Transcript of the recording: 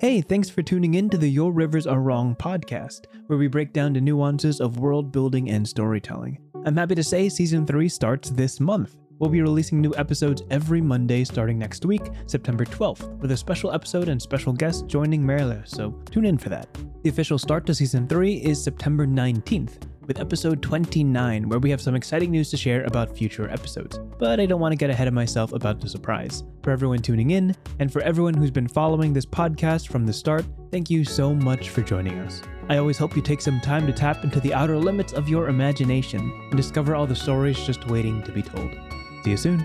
Hey, thanks for tuning in to the Your Rivers Are Wrong podcast, where we break down the nuances of world building and storytelling. I'm happy to say season 3 starts this month. We'll be releasing new episodes every Monday starting next week, September 12th, with a special episode and special guest joining Merle, so tune in for that. The official start to season 3 is September 19th, with episode 29, where we have some exciting news to share about future episodes. But I don't want to get ahead of myself about the surprise. For everyone tuning in, and for everyone who's been following this podcast from the start, thank you so much for joining us. I always hope you take some time to tap into the outer limits of your imagination and discover all the stories just waiting to be told. See you soon.